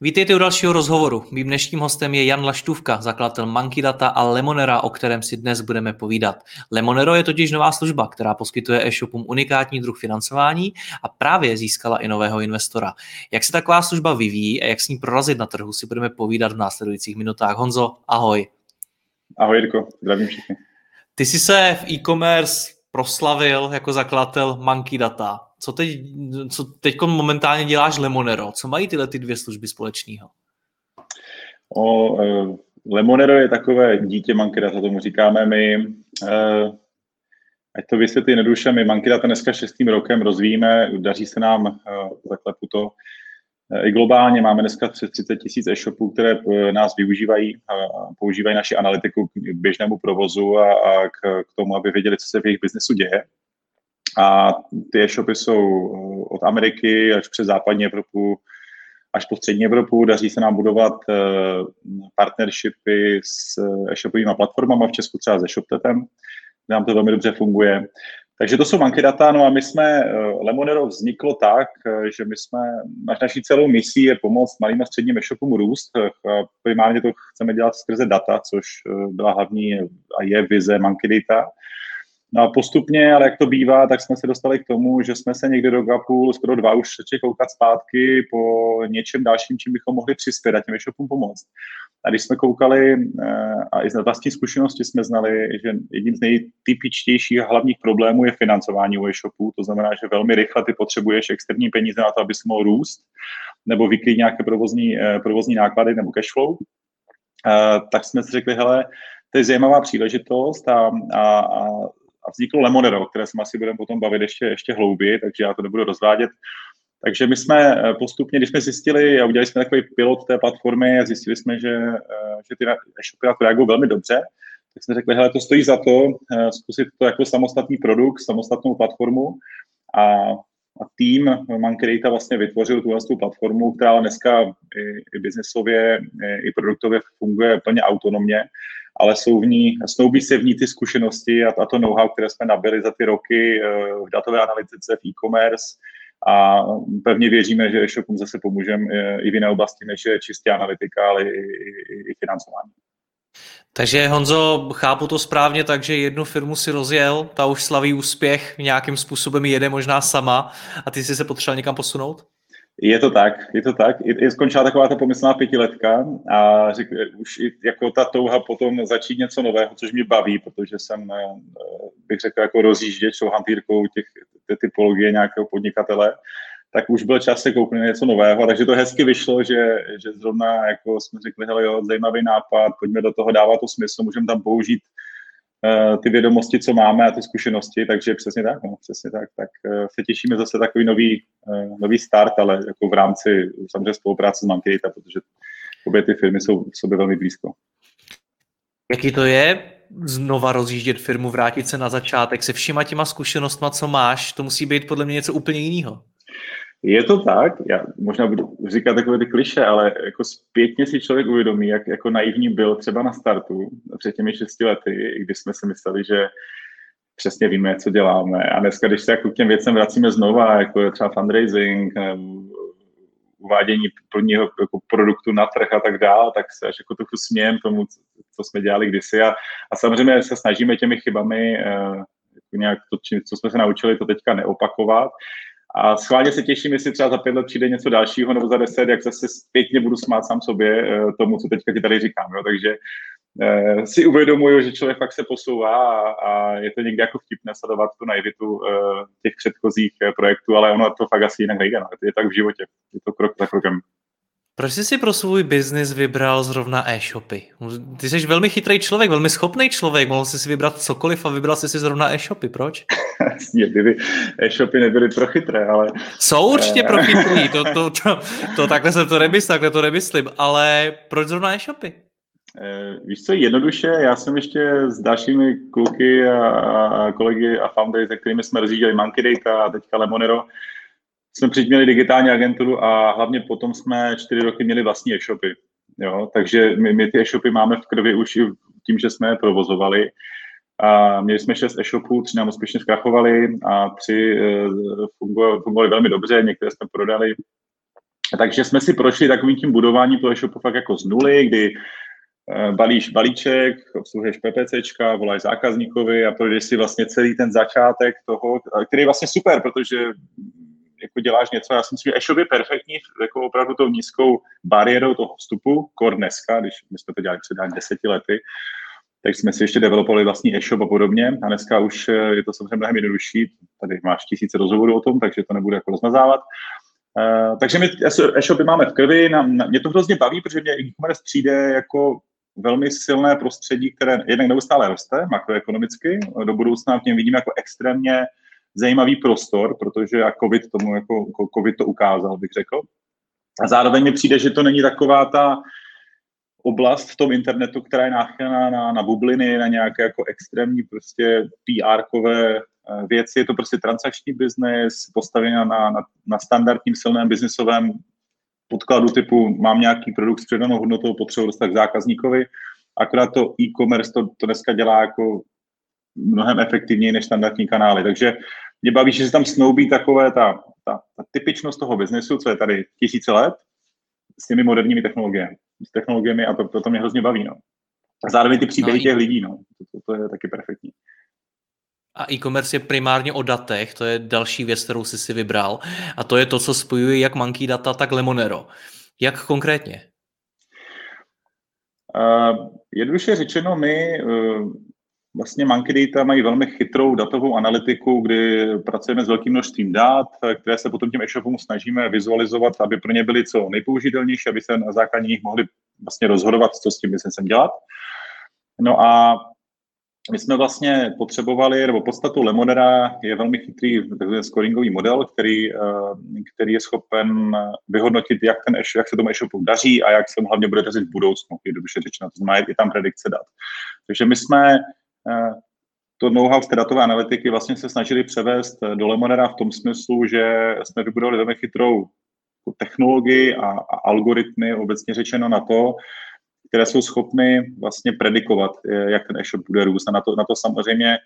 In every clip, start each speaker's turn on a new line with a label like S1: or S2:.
S1: Vítejte u dalšího rozhovoru. Mým dnešním hostem je Jan Laštůvka, zakladatel Monkey Data a Lemonera, o kterém si dnes budeme povídat. Lemonero je totiž nová služba, která poskytuje e-shopům unikátní druh financování a právě získala i nového investora. Jak se taková služba vyvíjí a jak s ní prorazit na trhu, si budeme povídat v následujících minutách. Honzo, ahoj.
S2: Ahoj Jirko, zdravím všichni.
S1: Ty jsi se v e-commerce proslavil jako zakladatel Monkey Data. Co teď, co teď momentálně děláš Lemonero? Co mají tyhle ty dvě služby společného?
S2: O, uh, Lemonero je takové dítě Monkey Data, tomu říkáme my. Uh, ať to vysvětlí jednoduše, my Monkey Data dneska šestým rokem rozvíjíme, daří se nám, uh, zaklepu to, i globálně máme dneska přes 30 tisíc e-shopů, které nás využívají a používají naši analytiku k běžnému provozu a, a k, k tomu, aby věděli, co se v jejich biznesu děje. A ty e-shopy jsou eh, od Ameriky až přes západní Evropu, až po střední Evropu. Daří se nám budovat eh, partnershipy s eh, e-shopovými platformami v Česku třeba se ShopTetem, kde nám to velmi dobře funguje. Takže to jsou banky data, no a my jsme, Lemonero vzniklo tak, že my jsme, naš, naší celou misí je pomoct malým a středním e-shopům růst. Primárně to chceme dělat skrze data, což byla hlavní a je vize Monkey Data. No a postupně, ale jak to bývá, tak jsme se dostali k tomu, že jsme se někdy do půl, skoro dva už začali koukat zpátky po něčem dalším, čím bychom mohli přispět a těm e-shopům pomoct. A když jsme koukali eh, a i z vlastní zkušenosti jsme znali, že jedním z nejtypičtějších a hlavních problémů je financování u e-shopů, to znamená, že velmi rychle ty potřebuješ externí peníze na to, aby mohl růst, nebo vykrýt nějaké provozní, eh, provozní náklady nebo cash flow, eh, tak jsme si řekli, hele, to je zajímavá příležitost a, a, a a vzniklo Lemonero, které se asi budeme potom bavit ještě, ještě hlouběji, takže já to nebudu rozvádět. Takže my jsme eh, postupně, když jsme zjistili a udělali jsme takový pilot té platformy a zjistili jsme, že, eh, že ty e-shopy na to reagují velmi dobře, tak jsme řekli, hele, to stojí za to, eh, zkusit to jako samostatný produkt, samostatnou platformu a, a tým Mancreata vlastně vytvořil tuhle tu platformu, která dneska i, i biznesově, i, i produktově funguje plně autonomně ale jsou v ní, snoubí se v ní ty zkušenosti a, a to know-how, které jsme nabili za ty roky eh, v datové analytice, v e-commerce a pevně věříme, že e-shopům zase pomůžeme eh, i v jiné oblasti, než je čistě analytika, ale i, i, i financování.
S1: Takže Honzo, chápu to správně tak, že jednu firmu si rozjel, ta už slaví úspěch, nějakým způsobem jede možná sama a ty jsi se potřeboval někam posunout?
S2: Je to tak, je to tak. I, i skončila taková ta pomyslná pětiletka a řek, už i jako ta touha potom začít něco nového, což mě baví, protože jsem, eh, bych řekl, jako rozjížděč, jsou hantýrkou těch, té typologie nějakého podnikatele, tak už byl čas se koupit něco nového, takže to hezky vyšlo, že, že zrovna jako jsme řekli, hele jo, zajímavý nápad, pojďme do toho dávat to smysl, můžeme tam použít Eh, ty vědomosti, co máme a ty zkušenosti, takže přesně tak, no, přesně tak. Tak eh, se těšíme zase takový nový, eh, nový start, ale jako v rámci samozřejmě spolupráce s Monkey protože obě ty firmy jsou v sobě velmi blízko.
S1: Jaký to je znova rozjíždět firmu, vrátit se na začátek se všema těma zkušenostma, co máš, to musí být podle mě něco úplně jiného.
S2: Je to tak, já možná budu říkat takové ty kliše, ale jako zpětně si člověk uvědomí, jak jako naivní byl třeba na startu před těmi šesti lety, když jsme si mysleli, že přesně víme, co děláme. A dneska, když se jako k těm věcem vracíme znova, jako je třeba fundraising, uvádění plního jako produktu na trh a tak dále, tak se až jako trochu smějem tomu, co jsme dělali kdysi. A, a samozřejmě se snažíme těmi chybami eh, jako nějak to, co jsme se naučili, to teďka neopakovat. A schválně se těším, jestli třeba za pět let přijde něco dalšího nebo za deset, jak zase zpětně budu smát sám sobě eh, tomu, co teďka ti tady říkám. Jo. Takže eh, si uvědomuju, že člověk fakt se posouvá a, a je to někdy jako vtipné sledovat tu naivitu eh, těch předchozích eh, projektů, ale ono to fakt asi jinak nejde. No. Je tak v životě, je to krok za krokem.
S1: Proč jsi si pro svůj biznis vybral zrovna e-shopy? Ty jsi velmi chytrý člověk, velmi schopný člověk, mohl jsi si vybrat cokoliv a vybral jsi si zrovna e-shopy, proč?
S2: Jasně, kdyby e-shopy nebyly pro chytré, ale...
S1: Jsou určitě pro chytrý, to, to, to, to, takhle jsem to nemyslím, takhle to nemyslím, ale proč zrovna e-shopy?
S2: Eh, víš co, jednoduše, já jsem ještě s dalšími kluky a, a kolegy a foundery, se kterými jsme rozjížděli Monkey Data a teďka Lemonero, jsme předtím měli digitální agenturu a hlavně potom jsme čtyři roky měli vlastní e-shopy. Jo? Takže my, my ty e-shopy máme v krvi už i tím, že jsme je provozovali. A měli jsme šest e-shopů, tři nám úspěšně zkrachovali a tři uh, fungovali, fungovali velmi dobře, některé jsme prodali. Takže jsme si prošli takovým tím budováním toho e-shopu fakt jako z nuly, kdy uh, balíš balíček, obsluhuješ PPCčka, voláš zákazníkovi a projdeš si vlastně celý ten začátek toho, který je vlastně super, protože jako děláš něco, já si myslím, že e-shop je perfektní jako opravdu tou nízkou bariérou toho vstupu, kor dneska, když my jsme to dělali před deseti lety, tak jsme si ještě developovali vlastní e-shop a podobně a dneska už eh, je to samozřejmě mnohem jednodušší, tady máš tisíce rozhovorů o tom, takže to nebude jako rozmazávat. Uh, takže my e-shopy máme v krvi, nám, mě to hrozně baví, protože mě e-commerce přijde jako velmi silné prostředí, které jednak neustále roste makroekonomicky, do budoucna v něm vidím jako extrémně zajímavý prostor, protože a COVID tomu jako, COVID to ukázal, bych řekl. A zároveň mi přijde, že to není taková ta oblast v tom internetu, která je náchylná na, na bubliny, na nějaké jako extrémní prostě PR-kové eh, věci. Je to prostě transakční biznis, postavený na, na, na standardním silném biznisovém podkladu typu mám nějaký produkt s přidanou hodnotou, potřebuji dostat k zákazníkovi. Akorát to e-commerce to, to dneska dělá jako mnohem efektivněji než standardní kanály. Takže mě baví, že se tam snoubí takové ta, ta, ta typičnost toho biznesu, co je tady tisíce let, s těmi moderními technologiemi. S technologiemi a to, to, to mě hrozně baví. No. A zároveň ty příběhy no, těch lidí, no. To, to, to je taky perfektní.
S1: A e-commerce je primárně o datech, to je další věc, kterou jsi si vybral. A to je to, co spojuje jak Monkey Data, tak Lemonero. Jak konkrétně?
S2: Uh, jednoduše řečeno, my uh, Vlastně Monkey Data mají velmi chytrou datovou analytiku, kdy pracujeme s velkým množstvím dat, které se potom těm e-shopům snažíme vizualizovat, aby pro ně byly co nejpoužitelnější, aby se na základě nich mohli vlastně rozhodovat, co s tím biznesem dělat. No a my jsme vlastně potřebovali, nebo podstatou Lemonera je velmi chytrý scoringový model, který, eh, který je schopen vyhodnotit, jak, ten jak se tomu e-shopu daří a jak se mu hlavně bude dařit v budoucnu, jednoduše řečeno. To znamená, je tam predikce dat. Takže my jsme to know-how z té datové analytiky vlastně se snažili převést eh, do Lemonera v tom smyslu, že jsme vybudovali velmi chytrou technologii a, a algoritmy, obecně řečeno na to, které jsou schopny vlastně predikovat, eh, jak ten e-shop bude růst. A na to, na to samozřejmě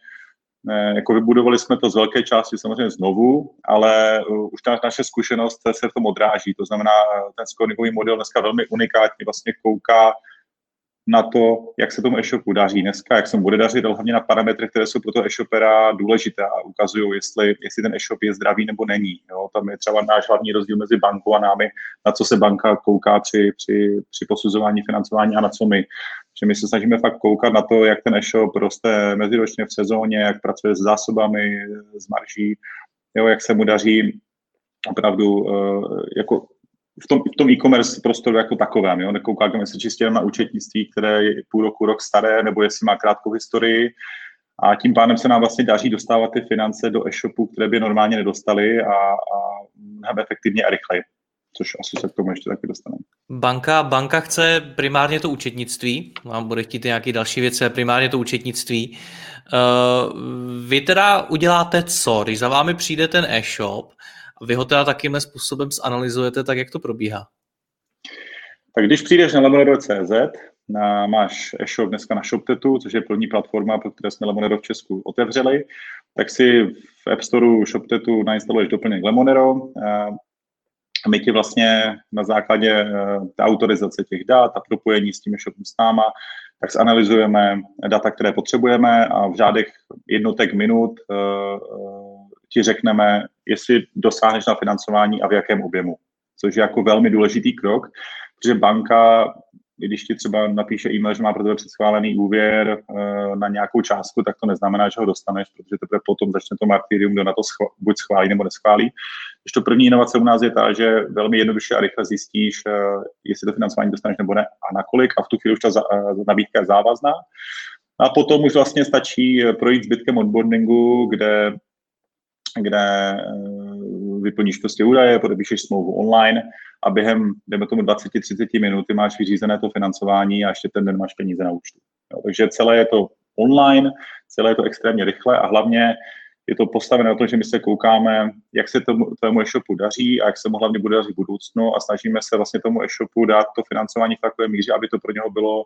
S2: jako vybudovali jsme to z velké části samozřejmě znovu, ale už ta naše zkušenost se v tom odráží. To znamená, ten scoringový model dneska velmi unikátně vlastně kouká na to, jak se tomu e-shopu daří dneska, jak se mu bude dařit, ale hlavně na parametry, které jsou pro toho e-shopera důležité a ukazují, jestli, jestli ten e-shop je zdravý nebo není. Jo. Tam je třeba náš hlavní rozdíl mezi bankou a námi, na co se banka kouká při, při, při posuzování financování a na co my. Že my se snažíme fakt koukat na to, jak ten e-shop roste meziročně v sezóně, jak pracuje s zásobami, s marží, jo, jak se mu daří opravdu uh, jako v tom, v tom e-commerce prostoru jako takovém. Jo? Nekoukáme se čistě na účetnictví, které je půl roku, rok staré, nebo jestli má krátkou historii. A tím pádem se nám vlastně daří dostávat ty finance do e-shopu, které by normálně nedostali a, a efektivně a rychleji což asi se k tomu ještě taky dostaneme.
S1: Banka, banka chce primárně to účetnictví, vám bude chtít nějaké další věci, primárně to účetnictví. Uh, vy teda uděláte co? Když za vámi přijde ten e-shop, vy ho teda takýmhle způsobem zanalizujete, tak jak to probíhá?
S2: Tak když přijdeš na lemonero.cz, na, máš e-shop dneska na ShopTetu, což je plní platforma, pro které jsme Lemonero v Česku otevřeli, tak si v App Store ShopTetu nainstaluješ doplněk Lemonero a my ti vlastně na základě e, té autorizace těch dat a propojení s tím e-shopem s náma, tak zanalizujeme data, které potřebujeme a v řádech jednotek minut e, ti řekneme, jestli dosáhneš na financování a v jakém objemu, což je jako velmi důležitý krok, protože banka když ti třeba napíše e-mail, že má pro tebe předschválený úvěr uh, na nějakou částku, tak to neznamená, že ho dostaneš, protože teprve potom začne to martyrium, kdo na to schvál, buď schválí nebo neschválí. Když to první inovace u nás je ta, že velmi jednoduše a rychle zjistíš, uh, jestli to financování dostaneš nebo ne a nakolik a v tu chvíli už ta uh, nabídka je závazná. A potom už vlastně stačí projít zbytkem onboardingu, kde, kde vyplníš prostě údaje, podepíšeš smlouvu online a během, jdeme tomu 20-30 minut, ty máš vyřízené to financování a ještě ten den máš peníze na účtu. Jo, takže celé je to online, celé je to extrémně rychle a hlavně je to postavené na to, že my se koukáme, jak se tomu, tomu e-shopu daří a jak se mu hlavně bude dařit v budoucnu a snažíme se vlastně tomu e-shopu dát to financování v takové míře, aby to pro něho bylo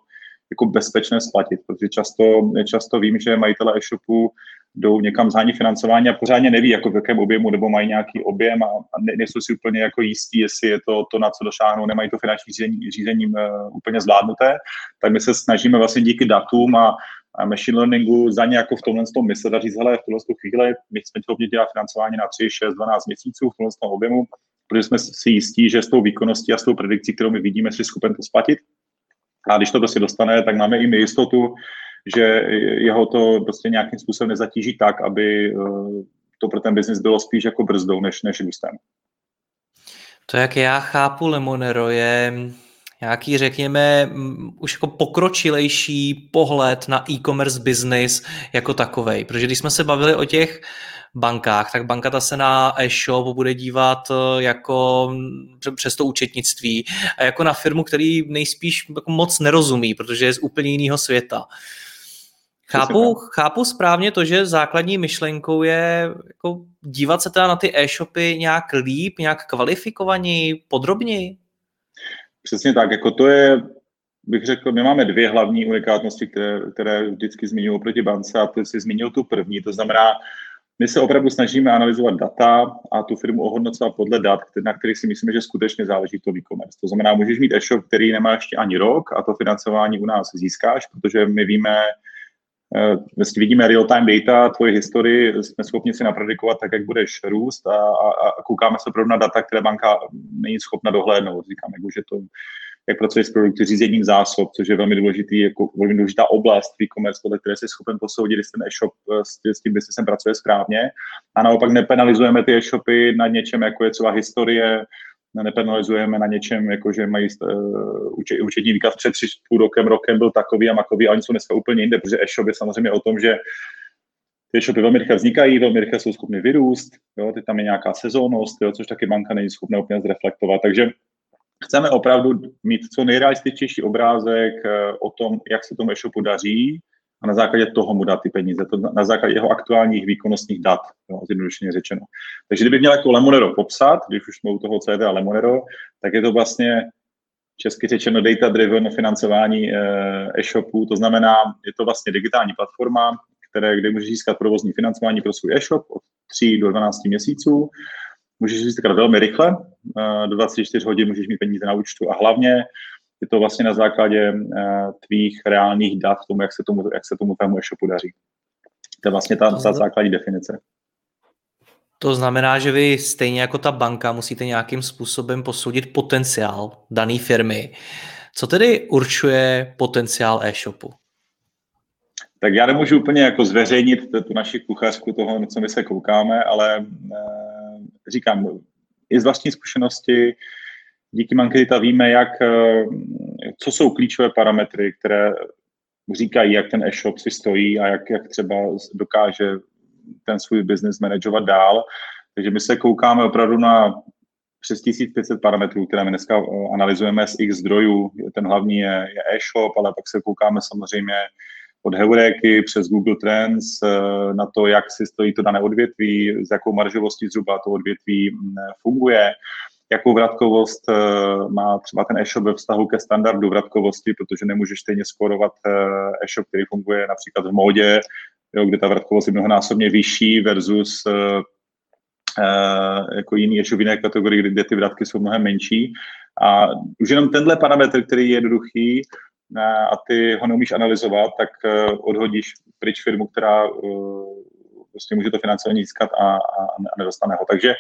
S2: jako bezpečné splatit, protože často, často vím, že majitele e-shopu jdou někam zhání financování a pořádně neví, jako v jakém objemu, nebo mají nějaký objem a, a ne, nejsou si úplně jako jistí, jestli je to to, na co došáhnou, nemají to finanční řízení, řízením uh, úplně zvládnuté, tak my se snažíme vlastně díky datům a, a machine learningu za ně jako v tomhle tom my se daří hele, v tuhle chvíli my jsme schopni dělat financování na 3, 6, 12 měsíců v tomhle tom objemu, protože jsme si jistí, že s tou výkonností a s tou predikcí, kterou my vidíme, si schopen to splatit. A když to prostě dostane, tak máme i my jistotu, že jeho to prostě nějakým způsobem nezatíží tak, aby eh, to pro ten biznis bylo spíš jako brzdou než, než růstem.
S1: To, jak já chápu Lemonero, je nějaký, řekněme, už jako pokročilejší pohled na e-commerce business jako takovej. Protože když jsme se bavili o těch bankách, tak banka ta se na e-shop bude dívat eh, jako přes to účetnictví a jako na firmu, který nejspíš jako moc nerozumí, protože je z úplně jiného světa. Chápu, chápu správně to, že základní myšlenkou je jako dívat se teda na ty e-shopy nějak líp, nějak kvalifikovaněji, podrobněji?
S2: Přesně tak, jako to je, bych řekl, my máme dvě hlavní unikátnosti, které, které vždycky zmiňuji oproti bance a ty jsi zmínil tu první, to znamená, my se opravdu snažíme analyzovat data a tu firmu ohodnocovat podle dat, na kterých si myslíme, že skutečně záleží to e-commerce. To znamená, můžeš mít e-shop, který nemá ještě ani rok a to financování u nás získáš, protože my víme, Vlastně vidíme real-time data, tvoji historii, jsme schopni si napredikovat tak, jak budeš růst a, a, a koukáme se opravdu na data, které banka není schopna dohlédnout. Říkám, jak to, jak pracuje s produkty řízením zásob, což je velmi důležitý, jako velmi důležitá oblast e-commerce, podle které jsi schopen posoudit, jestli ten e-shop s, s tím biznesem pracuje správně. A naopak nepenalizujeme ty e-shopy na něčem, jako je třeba historie, nepenalizujeme na něčem, jako že mají uh, účetní výkaz před tři půl rokem, rokem byl takový a makový a oni jsou dneska úplně jinde, protože e-shop je samozřejmě o tom, že ty e-shopy velmi rychle vznikají, velmi rychle jsou schopny vyrůst, jo, ty tam je nějaká sezónnost, jo, což taky banka není schopna úplně zreflektovat. Takže chceme opravdu mít co nejrealističtější obrázek uh, o tom, jak se tomu e-shopu daří, a na základě toho mu dát ty peníze, to na základě jeho aktuálních výkonnostních dat, jo, zjednodušeně řečeno. Takže kdybych měl jako Lemonero popsat, když už jsme u toho CD a Lemonero, tak je to vlastně česky řečeno data-driven financování eh, e-shopů, to znamená, je to vlastně digitální platforma, které, kde můžeš získat provozní financování pro svůj e-shop od 3 do 12 měsíců. Můžeš získat velmi rychle, eh, do 24 hodin můžeš mít peníze na účtu a hlavně je to vlastně na základě uh, tvých reálných dat v tom, jak se tomu, jak se tomu tvému e-shopu daří. To je vlastně ta, ta základní definice.
S1: To znamená, že vy stejně jako ta banka musíte nějakým způsobem posoudit potenciál dané firmy. Co tedy určuje potenciál e-shopu?
S2: Tak já nemůžu úplně jako zveřejnit tu naši kuchařku toho, na co my se koukáme, ale e, říkám, i z vlastní zkušenosti díky Mankredita víme, jak, eh, co jsou klíčové parametry, které říkají, jak ten e-shop si stojí a jak, jak třeba dokáže ten svůj business manažovat dál. Takže my se koukáme opravdu na přes 1500 parametrů, které my dneska eh, analyzujeme z x zdrojů. Ten hlavní je, je e-shop, ale pak se koukáme samozřejmě od Heuréky přes Google Trends eh, na to, jak si stojí to dané odvětví, s jakou maržovostí zhruba to odvětví mm, funguje jakou vratkovost eh, má třeba ten e-shop ve vztahu ke standardu vratkovosti, protože nemůžeš stejně skorovat eh, e-shop, který funguje například v módě, jo, kde ta vratkovost je mnohonásobně vyšší versus uh, jako jiný e-shop jiné kategorii, kde ty vratky jsou mnohem menší. A už jenom tenhle parametr, který je jednoduchý a ty ho neumíš analyzovat, tak odhodíš pryč firmu, která prostě může to financování získat a, a, a nedostane ho. Takže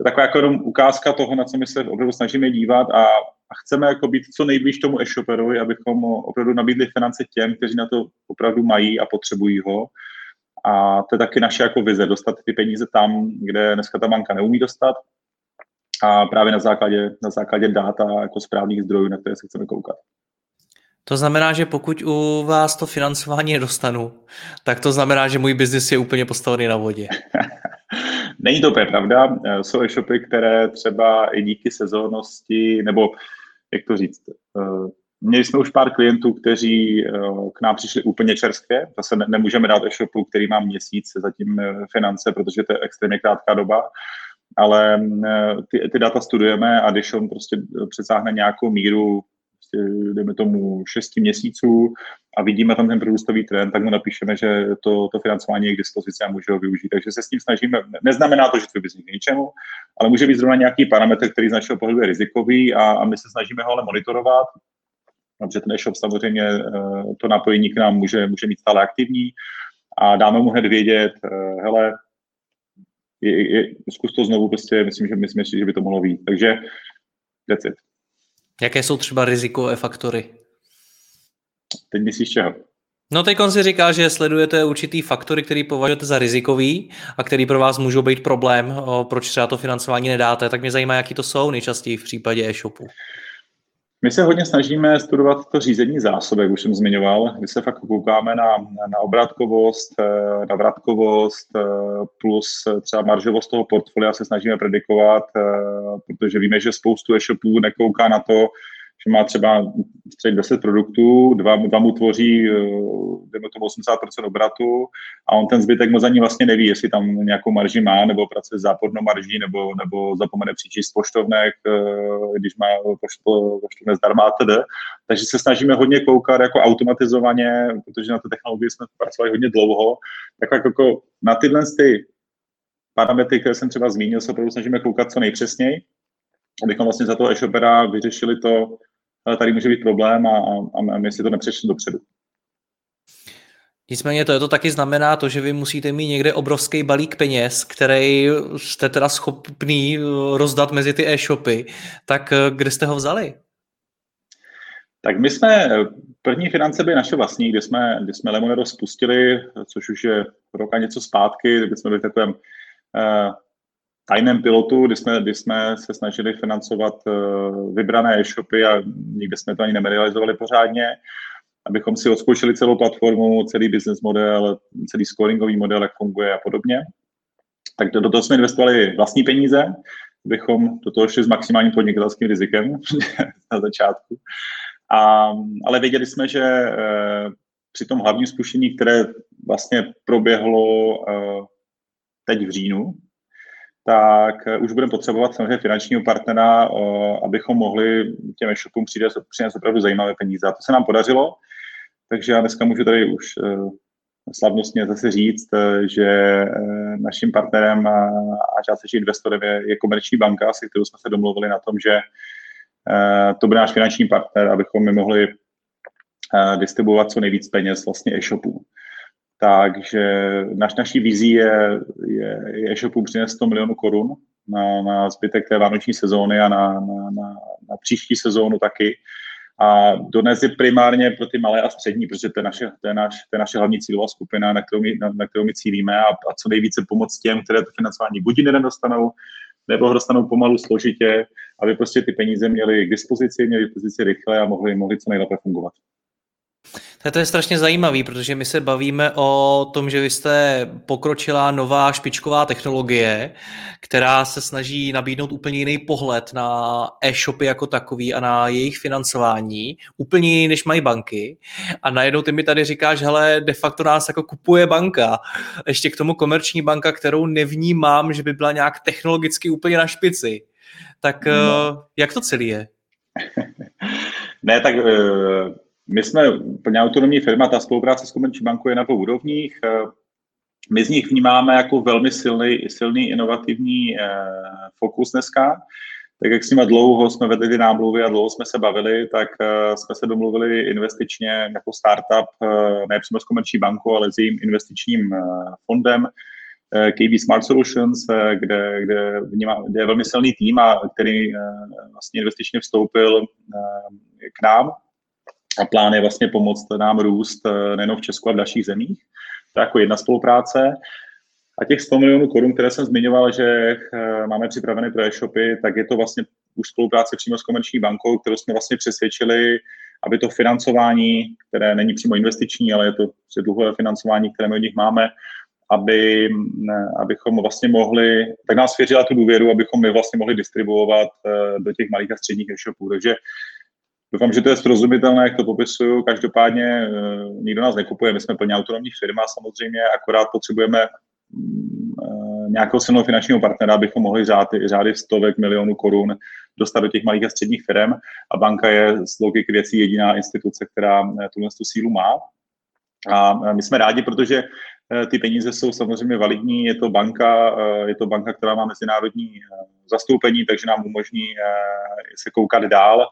S2: je taková jako ukázka toho, na co my se opravdu snažíme dívat a a chceme jako být co nejblíž tomu e-shoperovi, abychom opravdu nabídli finance těm, kteří na to opravdu mají a potřebují ho. A to je taky naše jako vize, dostat ty peníze tam, kde dneska ta banka neumí dostat a právě na základě, na základě data jako správných zdrojů, na které se chceme koukat.
S1: To znamená, že pokud u vás to financování nedostanu, tak to znamená, že můj biznis je úplně postavený na vodě.
S2: Není to úplně pravda. Jsou e-shopy, které třeba i díky sezónnosti, nebo jak to říct, eh, měli jsme už pár klientů, kteří eh, k nám přišli úplně čerstvě. Zase nemůžeme dát e-shopu, který má měsíc zatím eh, finance, protože to je extrémně krátká doba ale ty, ty data studujeme a když on prostě přesáhne nějakou míru prostě, dejme tomu, 6 měsíců a vidíme tam ten průrůstový trend, tak mu napíšeme, že to, to financování je k dispozici a může ho využít. Takže se s tím snažíme. Neznamená to, že tvůj biznis k ničemu, ale může být zrovna nějaký parametr, který z našeho pohledu je rizikový a, a my se snažíme ho ale monitorovat, protože ten e-shop samozřejmě eh, to napojení k nám může, může mít stále aktivní a dáme mu hned vědět, eh, hele, je, je, zkus to znovu, prostě myslím, že myslím, že by to mohlo být. Takže that's it.
S1: Jaké jsou třeba rizikové faktory?
S2: Teď myslíš čeho?
S1: No teď si říká, že sledujete určitý faktory, který považujete za rizikový a který pro vás můžou být problém, proč třeba to financování nedáte, tak mě zajímá, jaký to jsou nejčastěji v případě e-shopu.
S2: My se hodně snažíme studovat to řízení zásob, jak už jsem zmiňoval, My se fakt koukáme na, na obratkovost, eh, na vratkovost eh, plus třeba maržovost toho portfolia se snažíme predikovat, eh, protože víme, že spoustu e-shopů nekouká na to, že má třeba střed 10 produktů, dva, dva mu tvoří, eh, dejme tomu 80% obratu a on ten zbytek moc ani vlastně neví, jestli tam nějakou marži má, nebo pracuje s zápornou marží, nebo, nebo zapomene přičíst poštovnek, eh, když má poštovné zdarma a td. Takže se snažíme hodně koukat jako automatizovaně, protože na té technologii jsme pracovali hodně dlouho, tak jako na tyhle ty parametry, které jsem třeba zmínil, se opravdu snažíme koukat co nejpřesněji, abychom vlastně za toho e-shopera vyřešili to, tady může být problém a, a, a my si to nepřečteme dopředu.
S1: Nicméně to, je to taky znamená to, že vy musíte mít někde obrovský balík peněz, který jste teda schopný eh, rozdat mezi ty e-shopy. Tak eh, kde jste ho vzali?
S2: Tak my jsme, eh, první finance byly naše vlastní, kde jsme, kde jsme Lemonero spustili, což už je roka něco zpátky, kde jsme byli v takovém tajném pilotu, kdy jsme, kdy jsme se snažili financovat uh, vybrané e-shopy a nikde jsme to ani nemedializovali pořádně, abychom si odzkoušeli celou platformu, celý business model, celý scoringový model, jak funguje a podobně. Tak do, toho jsme investovali vlastní peníze, abychom do toho šli s maximálním podnikatelským rizikem na začátku. A, ale věděli jsme, že e, při tom hlavním zkušení, které vlastně proběhlo e, teď v říjnu, tak eh, už budeme potřebovat samozřejmě finančního partnera, eh, abychom mohli těm e-shopům přinést opravdu zajímavé peníze. A to se nám podařilo, takže já dneska můžu tady už eh, slavnostně zase říct, že naším partnerem a částečně investorem je, je komerční banka, se kterou jsme se domluvili na tom, že to bude náš finanční partner, abychom my mohli distribuovat co nejvíc peněz vlastně e-shopům. Takže naš, naší vizí je, je, je e-shopu přinést 100 milionů korun na, na zbytek té vánoční sezóny a na, na, na, na příští sezónu taky. A dodnes je primárně pro ty malé a střední, protože to je naše, to je naš, to je naše hlavní cílová skupina, na kterou my, na, na kterou my cílíme a, a co nejvíce pomoct těm, které to financování buď nedostanou, nebo ho dostanou pomalu složitě, aby prostě ty peníze měly k dispozici, měly k dispozici rychle a mohly, mohly co nejlépe fungovat.
S1: To je strašně zajímavý, protože my se bavíme o tom, že vy jste pokročila nová špičková technologie, která se snaží nabídnout úplně jiný pohled na e-shopy jako takový a na jejich financování, úplně jiný, než mají banky. A najednou ty mi tady říkáš, hele, de facto nás jako kupuje banka. Ještě k tomu komerční banka, kterou nevnímám, že by byla nějak technologicky úplně na špici. Tak no. Eh, jak to celý je?
S2: ne, tak uh my jsme plně autonomní firma, ta spolupráce s Komerční bankou je na dvou úrovních. Eh, my z nich vnímáme jako velmi silný, silný inovativní eh, fokus dneska. Tak jak s nimi dlouho jsme vedli ty námluvy a dlouho jsme se bavili, tak eh, jsme se domluvili investičně jako startup, ne přímo s Komerční bankou, ale s jejím investičním fondem, KB Smart Solutions, kde, kde, kde je velmi silný tým a který vlastně investičně vstoupil k nám a plán je vlastně pomoct nám růst nejen v Česku a v dalších zemích. To je jako jedna spolupráce. A těch 100 milionů korun, které jsem zmiňoval, že máme připravené pro e-shopy, tak je to vlastně už spolupráce přímo s komerční bankou, kterou jsme vlastně přesvědčili, aby to financování, které není přímo investiční, ale je to dluhové financování, které my od nich máme, aby, ne, abychom vlastně mohli, tak nás svěřila tu důvěru, abychom my vlastně mohli distribuovat uh, do těch malých a středních e-shopů. Takže doufám, že to je srozumitelné, jak to popisuju. Každopádně uh, nikdo nás nekupuje, my jsme plně autonomní firma samozřejmě, akorát potřebujeme uh, nějakého silného finančního partnera, abychom mohli řády, řády stovek milionů korun dostat do těch malých a středních firm a banka je z logiky věcí jediná instituce, která tuhle tu sílu má. A my jsme rádi, protože Eh, ty peníze jsou samozřejmě validní, je to banka, eh, je to banka, která má mezinárodní eh, zastoupení, takže nám umožní se koukat dál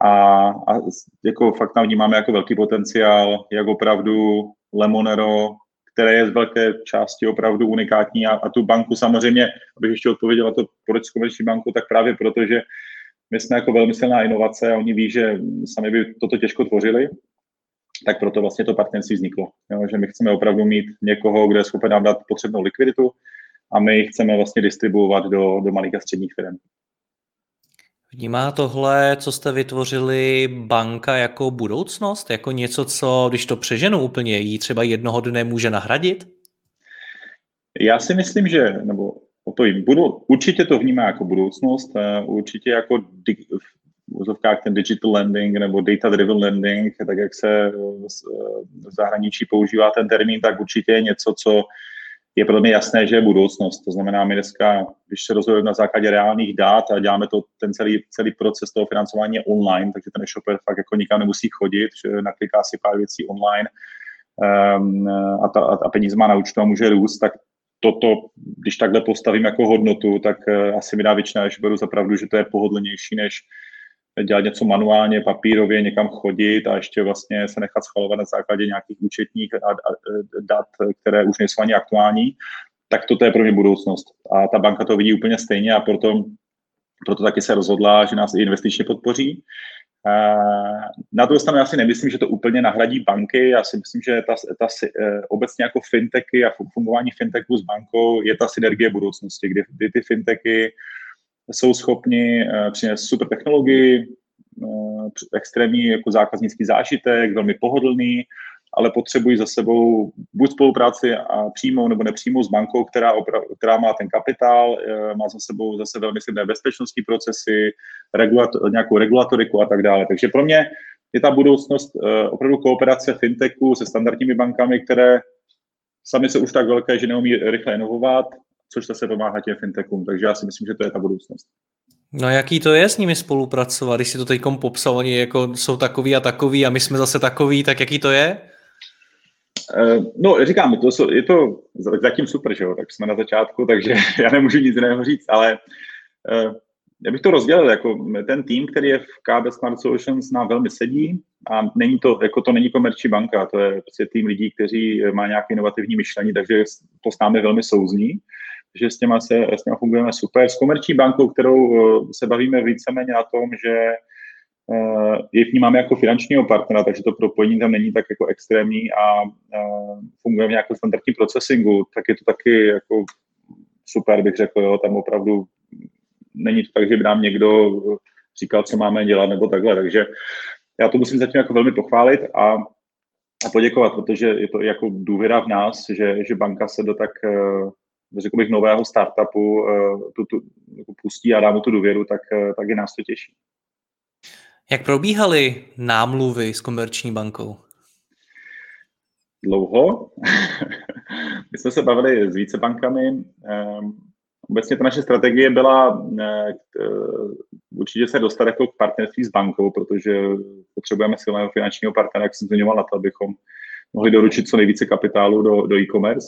S2: a, a jako fakt tam vnímáme jako velký potenciál, jak opravdu Lemonero, které je z velké části opravdu unikátní a, a tu banku samozřejmě, abych ještě odpověděl na to, proč komerční banku, tak právě proto, že my jsme jako velmi silná inovace a oni ví, že sami by toto těžko tvořili, tak proto vlastně to partnerství vzniklo. Jo, že my chceme opravdu mít někoho, kdo je schopen nám dát potřebnou likviditu a my chceme vlastně distribuovat do, do malých a středních firm.
S1: Vnímá tohle, co jste vytvořili, banka jako budoucnost? Jako něco, co, když to přeženu úplně, jí třeba jednoho dne může nahradit?
S2: Já si myslím, že, nebo o to jim budu, určitě to vnímá jako budoucnost, určitě jako vozovkách ten digital lending nebo data driven lending, tak jak se v zahraničí používá ten termín, tak určitě je něco, co je pro mě jasné, že je budoucnost. To znamená, my dneska, když se rozhodujeme na základě reálných dát a děláme to, ten celý, celý proces toho financování je online, takže ten shopper fakt jako nikam nemusí chodit, že nakliká si pár věcí online um, a, ta, a peníze má na účtu a může růst, tak toto, když takhle postavím jako hodnotu, tak uh, asi mi dá většina beru za pravdu, že to je pohodlnější, než dělat něco manuálně, papírově, někam chodit a ještě vlastně se nechat schvalovat na základě nějakých účetních a, a, dat, které už nejsou ani aktuální, tak toto je pro mě budoucnost. A ta banka to vidí úplně stejně a proto, proto taky se rozhodla, že nás i investičně podpoří. Na druhou stranu já si nemyslím, že to úplně nahradí banky. Já si myslím, že ta, ta, e, obecně jako fintechy a fungování fintechu s bankou je ta synergie budoucnosti, kdy, kdy ty fintechy jsou schopni uh, přinést super technologii, uh, extrémní jako zákaznický zážitek, velmi pohodlný, ale potřebují za sebou buď spolupráci a přímou nebo nepřímou s bankou, která, opra- která má ten kapitál, uh, má za sebou zase velmi silné bezpečnostní procesy, regulator, nějakou regulatoriku a tak dále. Takže pro mě je ta budoucnost opravdu kooperace fintechu se standardními bankami, které sami jsou už tak velké, že neumí rychle inovovat, což zase pomáhá těm fintechům. Takže já si myslím, že to je ta budoucnost.
S1: No jaký to je s nimi spolupracovat, když si to teď popsal, oni jako jsou takový a takový a my jsme zase takový, tak jaký to je?
S2: Uh, no, říkám, to, je to zatím super, že jo, tak jsme na začátku, takže já nemůžu nic jiného říct, ale uh, já bych to rozdělil, jako ten tým, který je v KB Smart Solutions, nám velmi sedí a není to, jako to není komerční banka, to je prostě tým lidí, kteří má nějaké inovativní myšlení, takže to s námi velmi souzní že s těma, se, s těma fungujeme super. S komerční bankou, kterou eh, se bavíme víceméně na tom, že eh, je vnímáme jako finančního partnera, takže to propojení tam není tak jako extrémní a uh, fungujeme v nějakém standardním procesingu, tak je to taky jako super, bych řekl, jo, tam opravdu není to tak, že by nám někdo říkal, co máme dělat nebo takhle, takže já to musím zatím jako velmi pochválit a, a poděkovat, protože je to jako důvěra v nás, že, že banka se do tak řekl bych, nového startupu eh, tu, tu, jako pustí a dá mu tu důvěru, tak, eh, tak je nás to těší.
S1: Jak probíhaly námluvy s komerční bankou?
S2: Dlouho. My jsme se bavili s více bankami. Ehm, obecně ta naše strategie byla eh, určitě se dostat jako k partnerství s bankou, protože potřebujeme silného finančního partnera, jak jsem zmiňoval, na to, abychom mohli doručit co nejvíce kapitálu do, do e-commerce.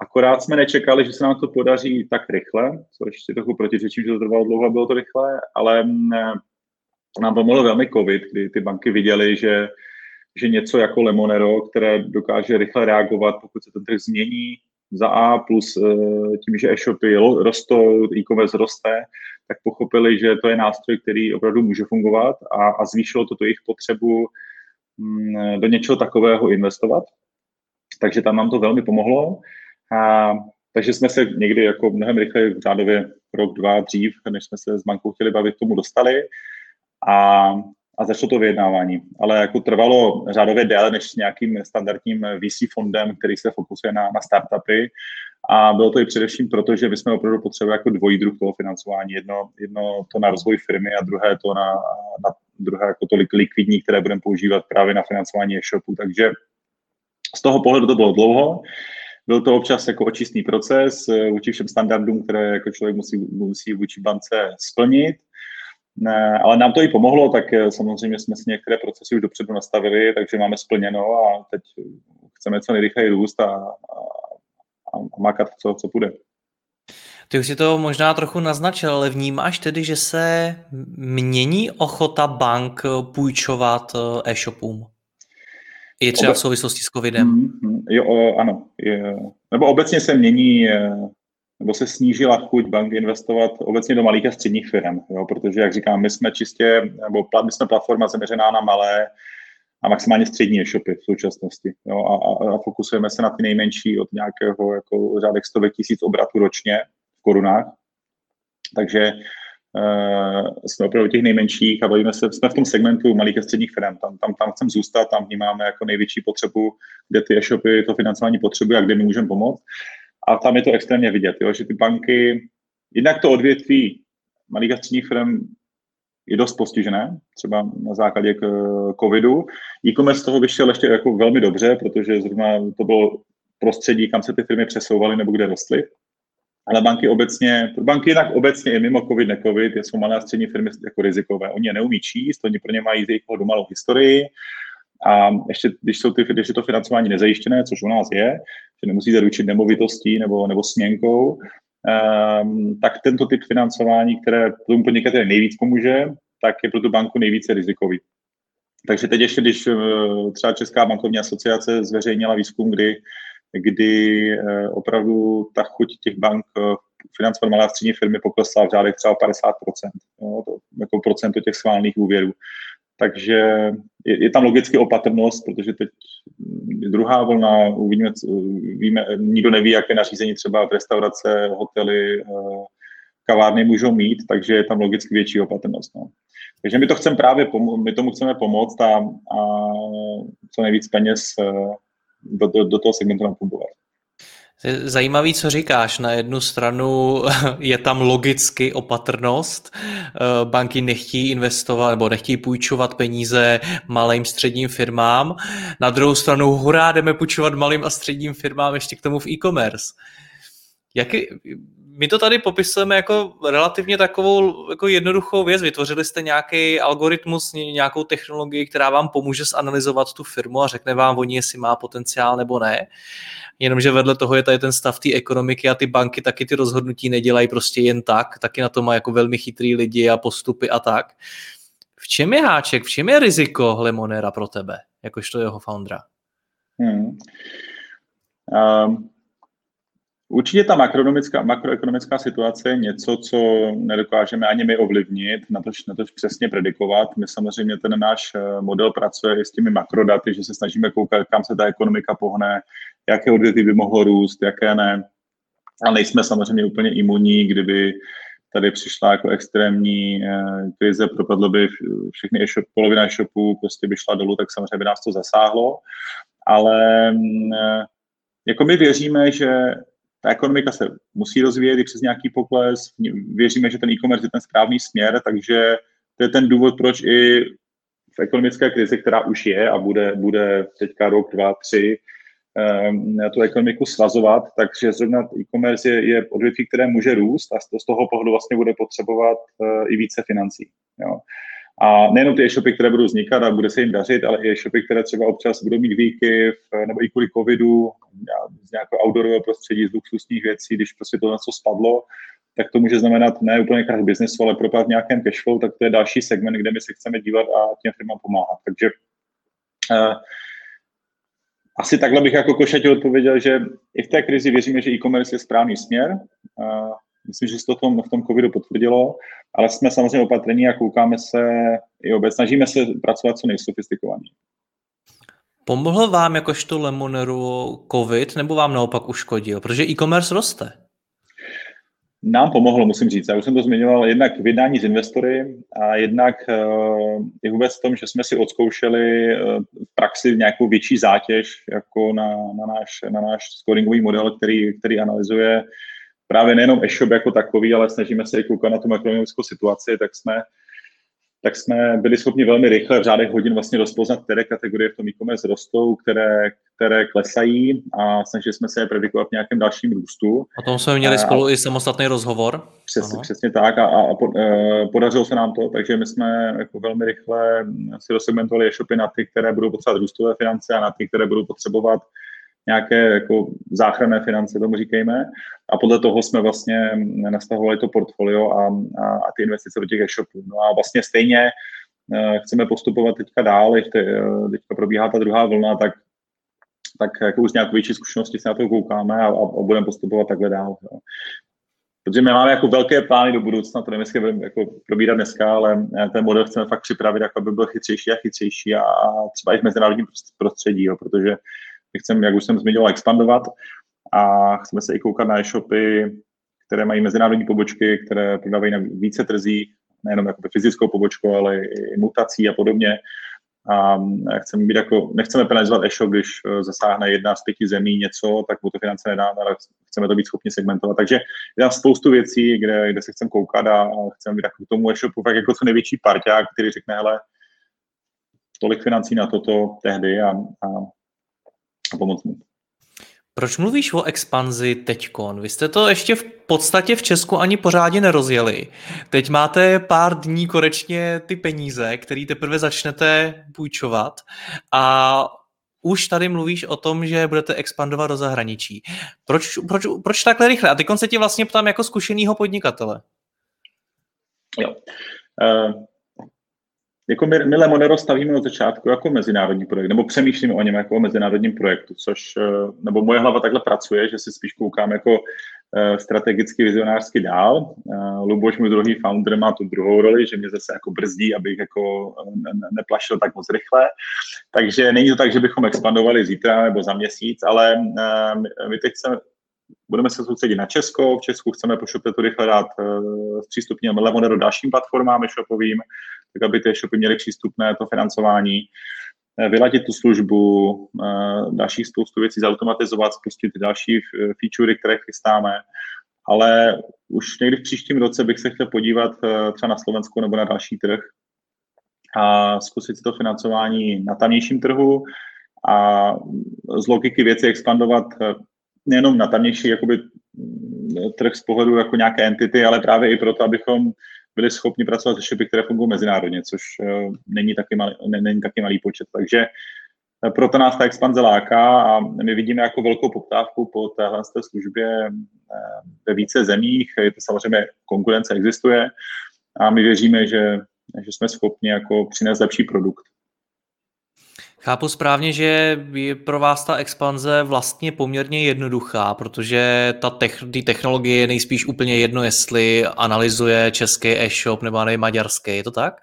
S2: Akorát jsme nečekali, že se nám to podaří tak rychle, což si trochu protiřečím, že to trvalo dlouho a bylo to rychle, ale mm, nám pomohlo velmi COVID, kdy ty banky viděly, že, že něco jako Lemonero, které dokáže rychle reagovat, pokud se ten trh změní, za A plus tím, že e-shopy rostou, e-commerce roste, tak pochopili, že to je nástroj, který opravdu může fungovat a, a zvýšilo to jejich potřebu mm, do něčeho takového investovat. Takže tam nám to velmi pomohlo. A, takže jsme se někdy jako mnohem rychleji, řádově rok, dva dřív, než jsme se s bankou chtěli bavit, k tomu dostali. A, a začalo to vyjednávání. Ale jako trvalo řádově déle než s nějakým standardním VC fondem, který se fokusuje na, na startupy. A bylo to i především proto, že my jsme opravdu potřebovali jako dvojí druh toho financování. Jedno, jedno to na rozvoj firmy a druhé to na, na druhé jako tolik likvidní, které budeme používat právě na financování e-shopu. Takže z toho pohledu to bylo dlouho. Byl to občas jako očistný proces eh, vůči všem standardům, které jako člověk musí, musí vůči bance splnit. Ne, ale nám to i pomohlo, tak eh, samozřejmě jsme si některé procesy už dopředu nastavili, takže máme splněno a teď chceme co nejrychleji růst a, a, a makat, co, co půjde.
S1: Ty už si to možná trochu naznačil, ale vnímáš tedy, že se mění ochota bank půjčovat eh, e-shopům? I třeba v souvislosti s covidem. Mm,
S2: jo, ano. Je, nebo obecně se mění, eh, nebo se snížila chuť bank investovat obecně do malých a středních firm, jo, protože, jak říkám, my jsme čistě, nebo my jsme platforma zaměřená na malé a maximálně střední e-shopy v současnosti. Jo, a, a, a fokusujeme se na ty nejmenší od nějakého jako řádek stovek tisíc obratů ročně v korunách. Takže jsme opravdu těch nejmenších a bavíme se, jsme v tom segmentu malých a středních firm, tam, tam, tam chceme zůstat, tam vnímáme jako největší potřebu, kde ty e-shopy to financování potřebují a kde my můžeme pomoct. A tam je to extrémně vidět, jo, že ty banky, jednak to odvětví malých a středních firm je dost postižené, třeba na základě covidu. E-commerce z toho vyšel ještě jako velmi dobře, protože zrovna to bylo prostředí, kam se ty firmy přesouvaly nebo kde rostly ale banky obecně, banky jinak obecně i mimo COVID, ne COVID, jsou malé a střední firmy jako rizikové. Oni je neumí číst, oni pro ně mají jejich malou historii a ještě, když, jsou ty, když je to financování nezajištěné, což u nás je, že nemusíte ručit nemovitostí nebo, nebo směnkou, um, tak tento typ financování, které tomu podnikateli nejvíc pomůže, tak je pro tu banku nejvíce rizikový. Takže teď ještě, když uh, třeba Česká bankovní asociace zveřejnila výzkum, kdy kdy eh, opravdu ta chuť těch bank eh, financovat malé a střední firmy poklesla v řádech třeba 50%, jo, to, jako procento těch schválných úvěrů. Takže je, je tam logicky opatrnost, protože teď druhá vlna, uvidíme, víme, nikdo neví, jaké nařízení třeba v restaurace, hotely, eh, kavárny můžou mít, takže je tam logicky větší opatrnost. No. Takže my to chceme právě, my tomu chceme pomoct a, a co nejvíc peněz do, do, do toho segmentu napumpovat.
S1: Zajímavý, co říkáš. Na jednu stranu je tam logicky opatrnost. Eh, banky nechtějí investovat nebo nechtějí půjčovat peníze malým středním firmám. Na druhou stranu hurá jdeme půjčovat malým a středním firmám ještě k tomu v e-commerce. Jak, my to tady popisujeme jako relativně takovou jako jednoduchou věc. Vytvořili jste nějaký algoritmus, nějakou technologii, která vám pomůže zanalizovat tu firmu a řekne vám o ní, jestli má potenciál nebo ne. Jenomže vedle toho je tady ten stav té ekonomiky a ty banky taky ty rozhodnutí nedělají prostě jen tak, taky na to má jako velmi chytrý lidi a postupy a tak. V čem je háček, v čem je riziko Lemonera pro tebe, jakožto jeho foundera? Hmm.
S2: Um, Určitě ta makroekonomická, makroekonomická situace je něco, co nedokážeme ani my ovlivnit, na to, na to přesně predikovat. My samozřejmě ten náš eh, model pracuje i s těmi makrodaty, že se snažíme koukat, kam se ta ekonomika pohne, jaké odvětví by mohlo růst, jaké ne. Ale nejsme samozřejmě úplně imunní, kdyby tady přišla jako extrémní eh, krize, propadlo by všechny e-shop, polovina e-shopů prostě by šla dolů, tak samozřejmě by nás to zasáhlo. Ale mm, eh, jako my věříme, že ta ekonomika se musí rozvíjet i přes nějaký pokles. Věříme, že ten e-commerce je ten správný směr, takže to je ten důvod, proč i v ekonomické krizi, která už je a bude, bude teďka rok, dva, tři, um, tu ekonomiku svazovat, takže zrovna e-commerce je, je odvětví, které může růst a z toho pohledu vlastně bude potřebovat uh, i více financí. Jo. A nejenom ty e-shopy, které budou vznikat a bude se jim dařit, ale i e-shopy, které třeba občas budou mít výkyv, nebo i kvůli covidu, z nějakého outdoorového prostředí, z luxusních věcí, když prostě to něco spadlo, tak to může znamenat ne úplně krach biznesu, ale propad v nějakém cashflow, tak to je další segment, kde my se chceme dívat a těm firmám pomáhat. Takže uh, asi takhle bych jako košatě odpověděl, že i v té krizi věříme, že e-commerce je správný směr. Myslím, že se to v tom, v tom covidu potvrdilo, ale jsme samozřejmě opatrní a koukáme se i obecně. Snažíme se pracovat co nejsofistikovaněji.
S1: Pomohl vám jakožto Lemoneru COVID, nebo vám naopak uškodil? Protože e-commerce roste.
S2: Nám pomohlo, musím říct. Já už jsem to zmiňoval jednak v jednání s investory a jednak uh, i vůbec v tom, že jsme si odzkoušeli uh, v praxi nějakou větší zátěž jako na, na, náš, na náš scoringový model, který, který analyzuje právě nejenom e-shop jako takový, ale snažíme se i koukat na tu makroekonomickou situaci, tak jsme tak jsme byli schopni velmi rychle v řádech hodin vlastně rozpoznat, které kategorie v tom e-commerce rostou, které, které klesají a snažili jsme se je predikovat v nějakém dalším růstu.
S1: O tom jsme měli spolu a, i samostatný rozhovor.
S2: Přesně, přesně tak a, a, a e, podařilo se nám to, takže my jsme jako velmi rychle si rozsegmentovali e-shopy na ty, které budou potřebovat růstové finance a na ty, které budou potřebovat nějaké jako záchranné finance, tomu říkejme. A podle toho jsme vlastně nastavovali to portfolio a, a, a ty investice do těch e-shopů. No a vlastně stejně uh, chceme postupovat teďka dál, ještě uh, teďka probíhá ta druhá vlna, tak tak jako už nějakou větší zkušenosti se na to koukáme a, a, a budeme postupovat takhle dál. Jo. Protože my máme jako velké plány do budoucna, to nevím, budeme jako probírat dneska, ale eh, ten model chceme fakt připravit, jako aby byl chytřejší a chytřejší a, a třeba i v mezinárodním prostředí, jo, protože my chceme, jak už jsem zmiňoval, expandovat a chceme se i koukat na e-shopy, které mají mezinárodní pobočky, které prodávají na více trzích, nejenom jako fyzickou pobočku, ale i mutací a podobně. A chceme být jako, nechceme penalizovat e-shop, když e, zasáhne jedna z pěti zemí něco, tak mu to finance nedáme, ale chceme to být schopni segmentovat. Takže je tam spoustu věcí, kde, kde se chceme koukat a chceme být jako k tomu e-shopu tak jako co největší parťák, který řekne, hele, tolik financí na toto tehdy a, a a pomoct mu.
S1: Proč mluvíš o expanzi teďkon? Vy jste to ještě v podstatě v Česku ani pořádně nerozjeli. Teď máte pár dní konečně ty peníze, které teprve začnete půjčovat a už tady mluvíš o tom, že budete expandovat do zahraničí. Proč, proč, proč takhle rychle? A teď se ti vlastně ptám jako zkušenýho podnikatele.
S2: Jo. Uh, jako my, my Lemonero stavíme od začátku jako mezinárodní projekt, nebo přemýšlíme o něm jako o mezinárodním projektu, což, eh, nebo moje hlava takhle pracuje, že si spíš koukám jako eh, strategicky, vizionářsky dál. Eh, Luboš, můj druhý founder, má tu druhou roli, že mě zase jako brzdí, abych jako neplašil tak moc rychle. Takže není to tak, že bychom expandovali zítra nebo za měsíc, ale my teď chceme, budeme se soustředit na Česko. V Česku chceme po ShopTetu rychle dát zpřístupněme Lemonero dalším platformám e-shopovým, tak aby ty e-shopy měly přístupné to financování, eh, vyladit tu službu, uh, další spoustu věcí zautomatizovat, spustit další featurey, které chystáme. Ale už někdy v příštím roce bych se chtěl podívat třeba na Slovensku nebo na další trh a zkusit to financování na tamnějším trhu a z logiky věci expandovat nejenom na tamnější jakoby, mm, trh z pohledu jako nějaké entity, ale právě i proto, abychom byli schopni pracovat se shopy, které fungují mezinárodně, což uh, není, taky malý, ne, není taky malý počet. Takže uh, proto nás ta expanze láká a my vidíme jako velkou poptávku po téhle službě uh, ve více zemích. Je to samozřejmě, konkurence existuje a my věříme, že, že jsme schopni jako přinést lepší produkt.
S1: Chápu správně, že je pro vás ta expanze vlastně poměrně jednoduchá, protože ta ty technologie je nejspíš úplně jedno, jestli analyzuje český e-shop nebo ne maďarský, je to tak?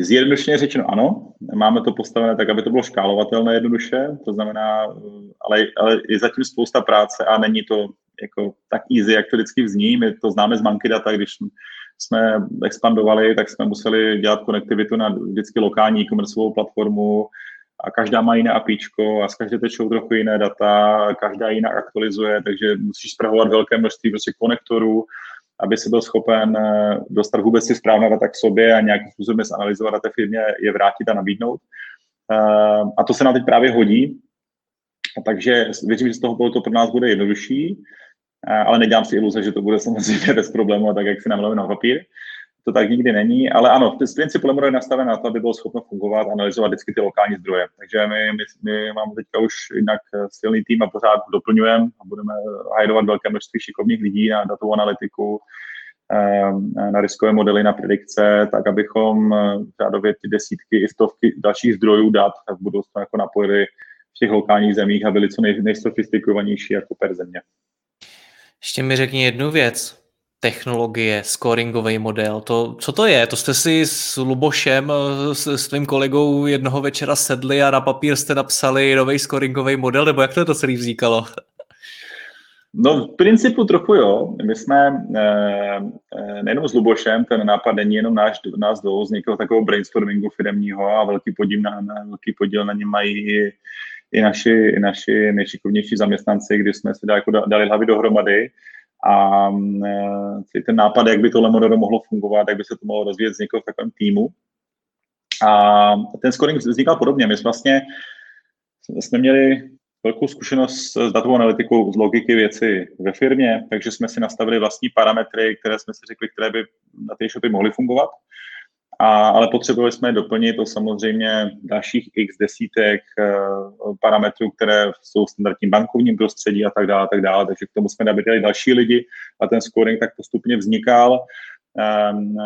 S2: Zjednodušeně řečeno ano, máme to postavené tak, aby to bylo škálovatelné jednoduše, to znamená, ale, ale je zatím spousta práce a není to jako tak easy, jak to vždycky vzní. My to známe z Monkey Data, když jsme expandovali, tak jsme museli dělat konektivitu na vždycky lokální e-commerceovou platformu a každá má jiné APIčko a z každé tečou trochu jiné data, každá jinak aktualizuje, takže musíš zpravovat velké množství prostě konektorů, aby se byl schopen eh, dostat vůbec si správná data k sobě a nějakým způsobem zanalizovat a té firmě je vrátit a nabídnout. Eh, a to se nám teď právě hodí, takže věřím, že z toho to pro nás bude jednodušší ale nedělám si iluze, že to bude samozřejmě bez problémů, tak jak si namluvím na papír. To tak nikdy není, ale ano, z principu Lemuro je nastaven na to, aby bylo schopno fungovat, analyzovat vždycky ty lokální zdroje. Takže my, my, my máme teďka už jinak silný tým a pořád doplňujeme a budeme hajdovat velké množství šikovných lidí na datovou analytiku, ehm, na riskové modely, na predikce, tak abychom řádově ty desítky i stovky dalších zdrojů dat v budoucnu jako napojili v těch lokálních zemích a byli co nej, nejsofistikovanější jako per země.
S1: Ještě mi řekni jednu věc. Technologie, scoringový model, to, co to je? To jste si s Lubošem, s, s tvým kolegou jednoho večera sedli a na papír jste napsali nový scoringový model, nebo jak to, to celý vznikalo?
S2: No v principu trochu jo. My jsme eh, eh, nejenom s Lubošem, ten nápad není jenom náš, nás dvou, vznikl takového brainstormingu firmního a velký podíl na, velký podíl na něm mají i, i naši, i naši nejšikovnější zaměstnanci, kdy jsme si dali, jako dali hlavy dohromady a e, ten nápad, jak by tohle model mohlo fungovat, jak by se to mohlo rozvíjet, vznikl v takovém týmu. A ten scoring vznikal podobně. My jsme vlastně jsme měli velkou zkušenost s datovou analytikou, z logiky věci ve firmě, takže jsme si nastavili vlastní parametry, které jsme si řekli, které by na ty shopy mohly fungovat. A, ale potřebovali jsme doplnit o samozřejmě dalších x desítek uh, parametrů, které jsou v standardním bankovním prostředí a tak dále, a tak dále. Takže k tomu jsme nabídali další lidi a ten scoring tak postupně vznikal. Um,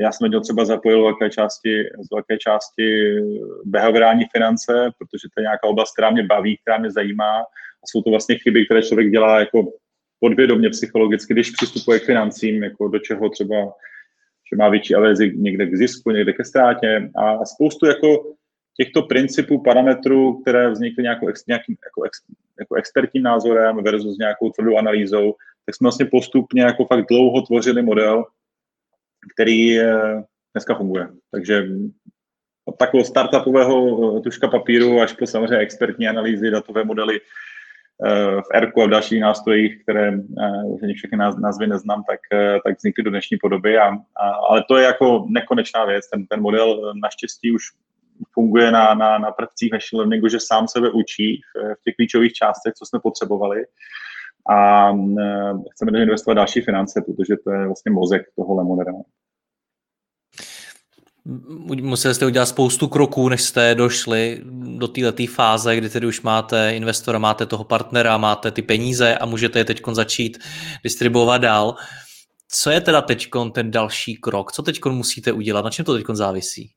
S2: já jsem do třeba zapojil velké části, z velké části behaviorální finance, protože to je nějaká oblast, která mě baví, která mě zajímá a jsou to vlastně chyby, které člověk dělá jako podvědomě psychologicky, když přistupuje k financím, jako do čeho třeba že má větší averzi někde k zisku, někde ke ztrátě a spoustu jako těchto principů, parametrů, které vznikly nějakou, ex, nějakým jako, ex, jako expertním názorem versus nějakou tvrdou analýzou, tak jsme vlastně postupně jako fakt dlouho tvořili model, který dneska funguje. Takže od takového startupového tuška papíru až po samozřejmě expertní analýzy, datové modely, v ERKu a v dalších nástrojích, které že eh, všechny názvy neznám, tak, eh, tak vznikly do dnešní podoby. A, a, ale to je jako nekonečná věc. Ten, ten model eh, naštěstí už funguje na, na, na prvcích machine learningu, že sám sebe učí v, v těch klíčových částech, co jsme potřebovali. A chceme do investovat další finance, protože to je vlastně mozek toho Lemonera
S1: museli jste udělat spoustu kroků, než jste došli do této fáze, kdy tedy už máte investora, máte toho partnera, máte ty peníze a můžete je teď začít distribuovat dál. Co je teda teď ten další krok? Co teď musíte udělat? Na čem to teď závisí?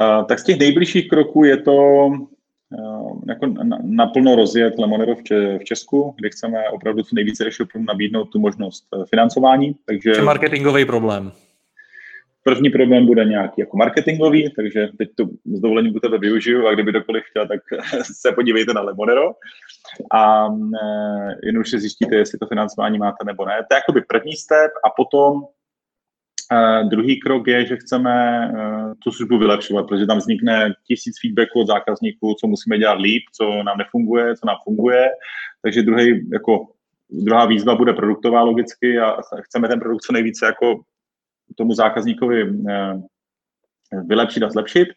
S2: Uh, tak z těch nejbližších kroků je to uh, jako naplno rozjet Lemonero v Česku, kde chceme opravdu co nejvíce nabídnout tu možnost eh, financování.
S1: Takže... Je marketingový problém.
S2: První problém bude nějaký jako marketingový, takže teď to s dovolením u tebe využiju a kdyby dokoliv chtěl, tak se podívejte na Lemonero a e, jen už si zjistíte, jestli to financování máte nebo ne. To je jakoby první step a potom e, druhý krok je, že chceme e, tu službu vylepšovat, protože tam vznikne tisíc feedbacků od zákazníků, co musíme dělat líp, co nám nefunguje, co nám funguje. Takže druhý, jako, druhá výzva bude produktová logicky a chceme ten produkt co nejvíce jako tomu zákazníkovi eh, vylepšit a zlepšit.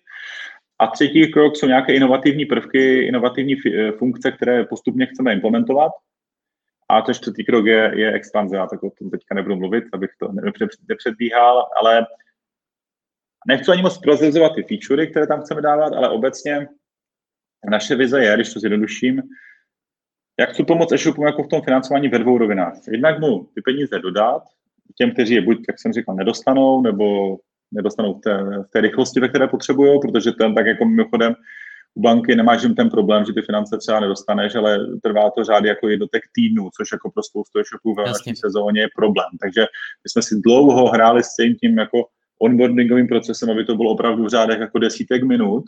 S2: A třetí krok jsou nějaké inovativní prvky, inovativní eh, funkce, které postupně chceme implementovat. A to čtvrtý krok je, je expanze. Já tak o tom teďka nebudu mluvit, abych to nepředbíhal, ale nechci ani moc prozrazovat ty featurey, které tam chceme dávat, ale obecně naše vize je, když to zjednoduším, jak chci pomoct e-shopům jako v tom financování ve dvou rovinách. Jednak mu ty peníze dodat, těm, kteří je buď, jak jsem říkal, nedostanou, nebo nedostanou v té, v té rychlosti, ve které potřebují, protože ten tak jako mimochodem u banky nemáš jim ten problém, že ty finance třeba nedostaneš, ale trvá to řády jako jednotek týdnů, což jako pro spoustu e-shopů v naší sezóně je problém. Takže my jsme si dlouho hráli s tím, tím jako onboardingovým procesem, aby to bylo opravdu v řádech jako desítek minut,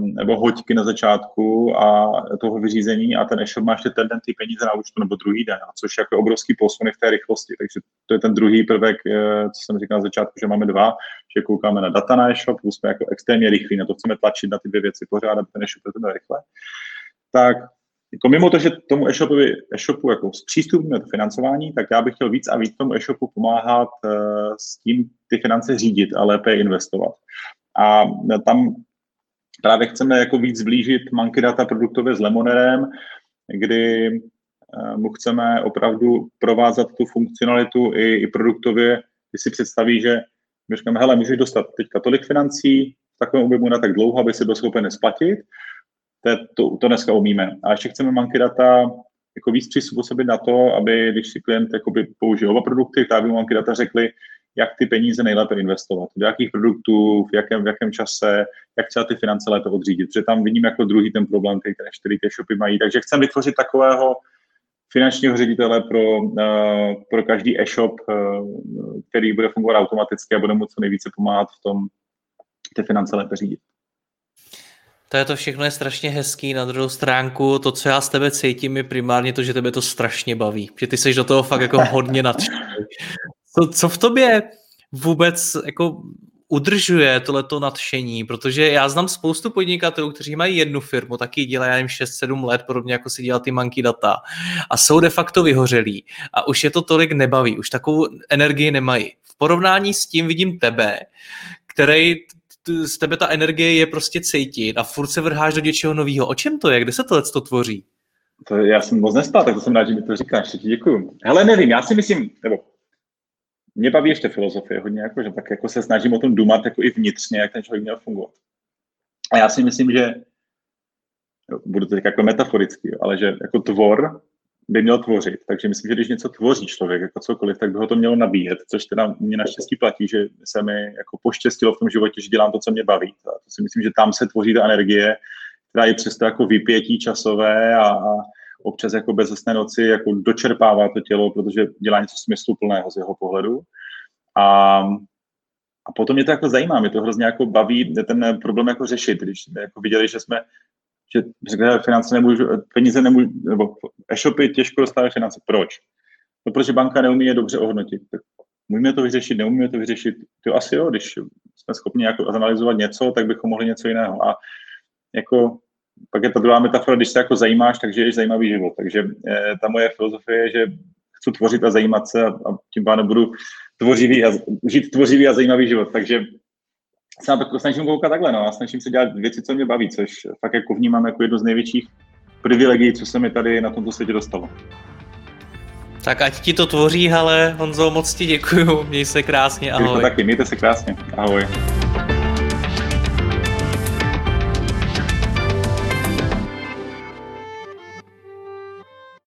S2: nebo hoďky na začátku a toho vyřízení a ten e-shop má ještě ten den ty peníze na účtu nebo druhý den, což je jako obrovský posun v té rychlosti. Takže to je ten druhý prvek, eh, co jsem říkal na začátku, že máme dva, že koukáme na data na e-shop, jsme jako extrémně rychlí, na to chceme tlačit na ty dvě věci pořád, aby ten e-shop byl rychle. Tak jako mimo to, že tomu e-shopovi, e-shopu jako zpřístupníme to financování, tak já bych chtěl víc a víc tomu e-shopu pomáhat uh, s tím ty finance řídit a lépe investovat. A tam právě chceme jako víc zblížit Monkey Data produktově s Lemonerem, kdy eh, mu chceme opravdu provázat tu funkcionalitu i, i produktově, když si představí, že my říkáme, hele, můžeš dostat teďka tolik financí takovém objemu na tak dlouho, aby si byl schopen splatit, to, to, to dneska umíme. A ještě chceme Monkey Data jako víc přizpůsobit na to, aby když si klient jakoby použil oba produkty, tak aby Monkey Data řekli, jak ty peníze nejlépe investovat, do jakých produktů, v jakém, v jakém čase, jak třeba ty finance lépe odřídit. Protože tam vidím jako druhý ten problém, který, který ty shopy mají. Takže chcem vytvořit takového finančního ředitele pro, uh, pro každý e-shop, uh, který bude fungovat automaticky a bude mu co nejvíce pomáhat v tom ty finance lépe řídit.
S1: To je to všechno je strašně hezký. Na druhou stránku, to, co já z tebe cítím, je primárně to, že tebe to strašně baví. Že ty jsi do toho fakt jako hodně nadšený. Co, co v tobě vůbec jako udržuje tohleto nadšení, protože já znám spoustu podnikatelů, kteří mají jednu firmu, taky dělají jen 6-7 let, podobně jako si dělá ty monkey data a jsou de facto vyhořelí a už je to tolik nebaví, už takovou energii nemají. V porovnání s tím vidím tebe, který z tebe ta energie je prostě cítit a furt se vrháš do něčeho nového. O čem to je? Kde se tohle to tvoří?
S2: To já jsem moc nespal, tak to jsem rád, že mi to říkáš. Ti děkuju. Hele, nevím, já si myslím, nebo mě baví ještě filozofie hodně, jako, že tak jako se snažím o tom dumat jako i vnitřně, jak ten člověk měl fungovat. A já si myslím, že jo, budu to teď jako metaforicky, ale že jako tvor by měl tvořit. Takže myslím, že když něco tvoří člověk, jako cokoliv, tak by ho to mělo nabíjet, což teda mě naštěstí platí, že se mi jako poštěstilo v tom životě, že dělám to, co mě baví. A to si myslím, že tam se tvoří ta energie, která je přesto jako vypětí časové a, a občas jako bezesné noci jako dočerpává to tělo, protože dělá něco smysluplného z jeho pohledu. A, a potom mě to jako zajímá, mě to hrozně jako baví ten problém jako řešit, když jako viděli, že jsme že řekne, finance nemůžu, peníze nemůžu, nebo e-shopy těžko dostávají finance. Proč? No, protože banka neumí je dobře ohodnotit. Tak můžeme to vyřešit, neumíme to vyřešit. To asi jo, když jsme schopni jako zanalizovat něco, tak bychom mohli něco jiného. A jako pak je ta druhá metafora, když se jako zajímáš, takže je zajímavý život. Takže eh, ta moje filozofie je, že chci tvořit a zajímat se a, a tím pádem budu tvořivý a, žít tvořivý a zajímavý život. Takže se na to snažím koukat takhle, no, a snažím se dělat věci, co mě baví, což fakt jako vnímám jako jedno z největších privilegií, co se mi tady na tomto světě dostalo.
S1: Tak ať ti to tvoří, ale Honzo, moc ti děkuju, měj se krásně, ahoj.
S2: Taky, mějte se krásně, ahoj.